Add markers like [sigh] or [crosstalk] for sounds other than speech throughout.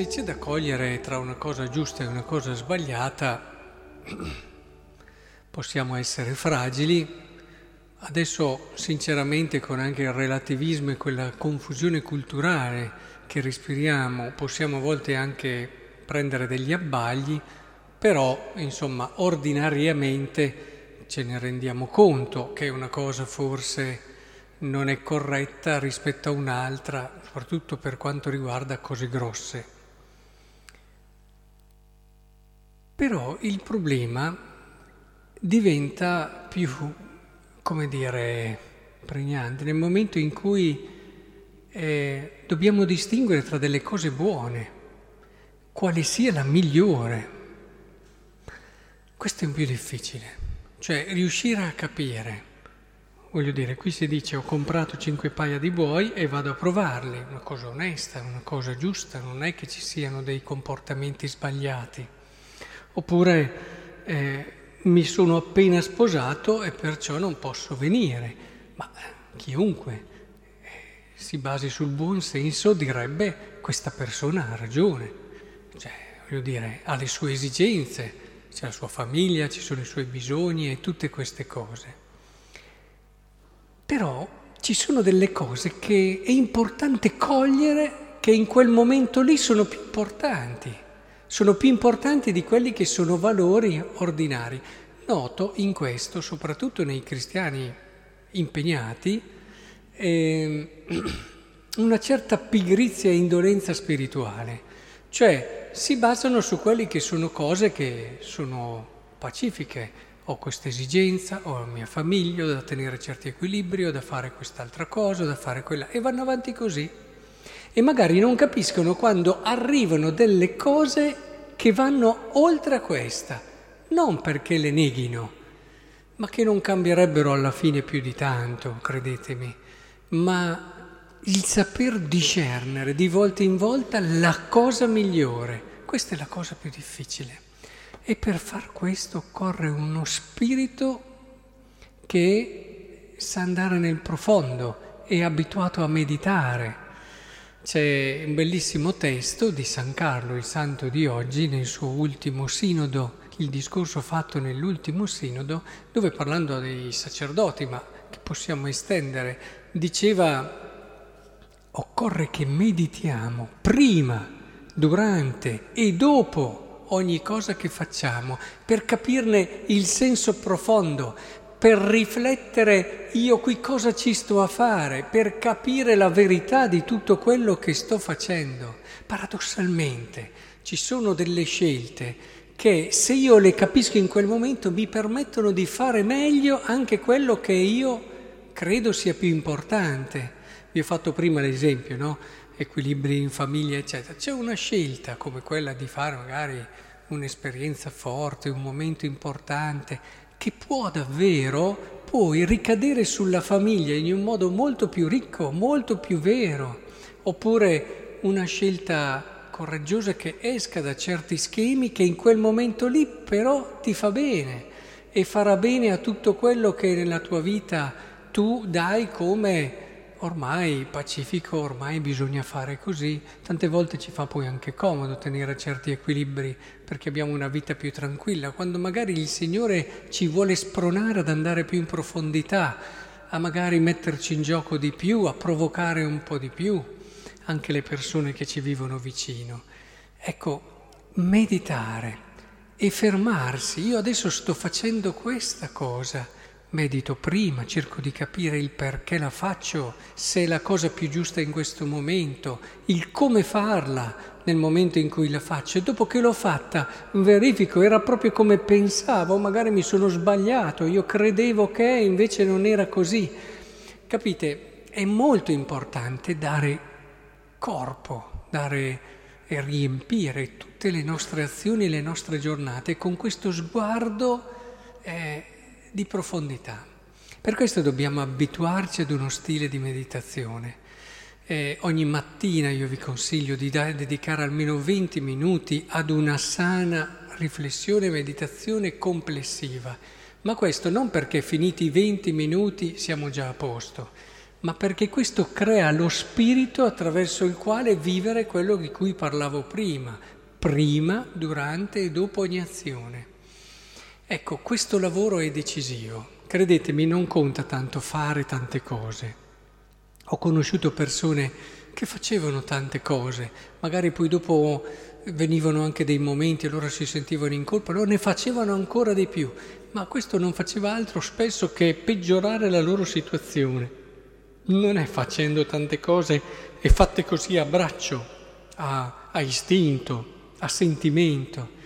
se c'è da cogliere tra una cosa giusta e una cosa sbagliata, [clears throat] possiamo essere fragili. Adesso, sinceramente, con anche il relativismo e quella confusione culturale che respiriamo, possiamo a volte anche prendere degli abbagli, però, insomma, ordinariamente ce ne rendiamo conto che una cosa forse non è corretta rispetto a un'altra, soprattutto per quanto riguarda cose grosse. Però il problema diventa più, come dire, pregnante nel momento in cui eh, dobbiamo distinguere tra delle cose buone, quale sia la migliore. Questo è un più difficile, cioè riuscire a capire Voglio dire, qui si dice ho comprato cinque paia di buoi e vado a provarli, una cosa onesta, una cosa giusta, non è che ci siano dei comportamenti sbagliati. Oppure eh, mi sono appena sposato e perciò non posso venire, ma chiunque eh, si basi sul buon senso direbbe questa persona ha ragione, cioè voglio dire ha le sue esigenze, c'è la sua famiglia, ci sono i suoi bisogni e tutte queste cose. Però ci sono delle cose che è importante cogliere che in quel momento lì sono più importanti, sono più importanti di quelli che sono valori ordinari. Noto in questo, soprattutto nei cristiani impegnati, eh, [clears throat] una certa pigrizia e indolenza spirituale, cioè si basano su quelle che sono cose che sono pacifiche, ho questa esigenza, ho la mia famiglia, ho da tenere certi equilibri, ho da fare quest'altra cosa, ho da fare quella, e vanno avanti così. E magari non capiscono quando arrivano delle cose che vanno oltre a questa, non perché le neghino, ma che non cambierebbero alla fine più di tanto, credetemi, ma il saper discernere di volta in volta la cosa migliore, questa è la cosa più difficile. E per far questo occorre uno spirito che sa andare nel profondo, è abituato a meditare. C'è un bellissimo testo di San Carlo, il santo di oggi, nel suo ultimo sinodo, il discorso fatto nell'ultimo sinodo, dove parlando dei sacerdoti, ma che possiamo estendere, diceva occorre che meditiamo prima, durante e dopo ogni cosa che facciamo, per capirne il senso profondo, per riflettere io qui cosa ci sto a fare, per capire la verità di tutto quello che sto facendo. Paradossalmente ci sono delle scelte che se io le capisco in quel momento mi permettono di fare meglio anche quello che io credo sia più importante. Vi ho fatto prima l'esempio, no? equilibri in famiglia, eccetera. C'è una scelta come quella di fare magari un'esperienza forte, un momento importante, che può davvero poi ricadere sulla famiglia in un modo molto più ricco, molto più vero, oppure una scelta coraggiosa che esca da certi schemi che in quel momento lì però ti fa bene e farà bene a tutto quello che nella tua vita tu dai come ormai pacifico, ormai bisogna fare così, tante volte ci fa poi anche comodo tenere certi equilibri perché abbiamo una vita più tranquilla, quando magari il Signore ci vuole spronare ad andare più in profondità, a magari metterci in gioco di più, a provocare un po' di più anche le persone che ci vivono vicino. Ecco, meditare e fermarsi, io adesso sto facendo questa cosa medito prima, cerco di capire il perché la faccio, se è la cosa più giusta in questo momento, il come farla nel momento in cui la faccio e dopo che l'ho fatta verifico, era proprio come pensavo, magari mi sono sbagliato, io credevo che invece non era così. Capite? È molto importante dare corpo, dare e riempire tutte le nostre azioni e le nostre giornate con questo sguardo eh, di profondità. Per questo dobbiamo abituarci ad uno stile di meditazione. Eh, ogni mattina io vi consiglio di da- dedicare almeno 20 minuti ad una sana riflessione e meditazione complessiva, ma questo non perché finiti i 20 minuti siamo già a posto, ma perché questo crea lo spirito attraverso il quale vivere quello di cui parlavo prima, prima, durante e dopo ogni azione. Ecco, questo lavoro è decisivo. Credetemi, non conta tanto fare tante cose. Ho conosciuto persone che facevano tante cose, magari poi dopo venivano anche dei momenti, allora si sentivano in colpa, allora ne facevano ancora di più, ma questo non faceva altro spesso che peggiorare la loro situazione. Non è facendo tante cose e fatte così a braccio, a, a istinto, a sentimento,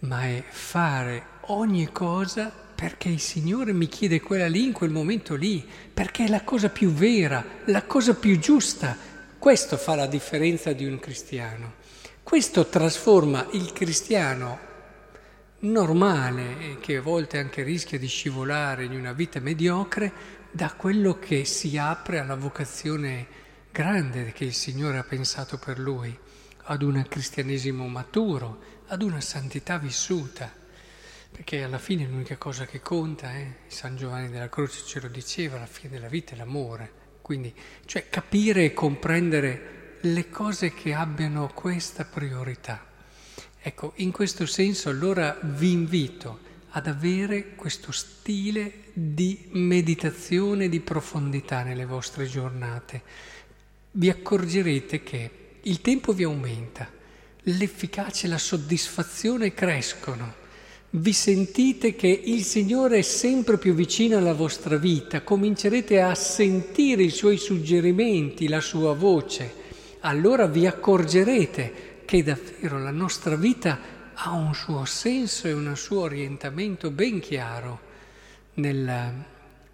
ma è fare ogni cosa perché il Signore mi chiede quella lì in quel momento lì, perché è la cosa più vera, la cosa più giusta. Questo fa la differenza di un cristiano. Questo trasforma il cristiano normale, che a volte anche rischia di scivolare in una vita mediocre, da quello che si apre alla vocazione grande che il Signore ha pensato per lui, ad un cristianesimo maturo, ad una santità vissuta. Perché alla fine l'unica cosa che conta, eh, San Giovanni della Croce ce lo diceva, alla fine della vita è l'amore. Quindi, cioè capire e comprendere le cose che abbiano questa priorità. Ecco, in questo senso allora vi invito ad avere questo stile di meditazione, di profondità nelle vostre giornate. Vi accorgerete che il tempo vi aumenta, l'efficacia e la soddisfazione crescono. Vi sentite che il Signore è sempre più vicino alla vostra vita, comincerete a sentire i suoi suggerimenti, la sua voce allora vi accorgerete che davvero la nostra vita ha un suo senso e un suo orientamento ben chiaro nel,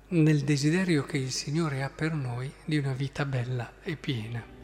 nel desiderio che il Signore ha per noi di una vita bella e piena.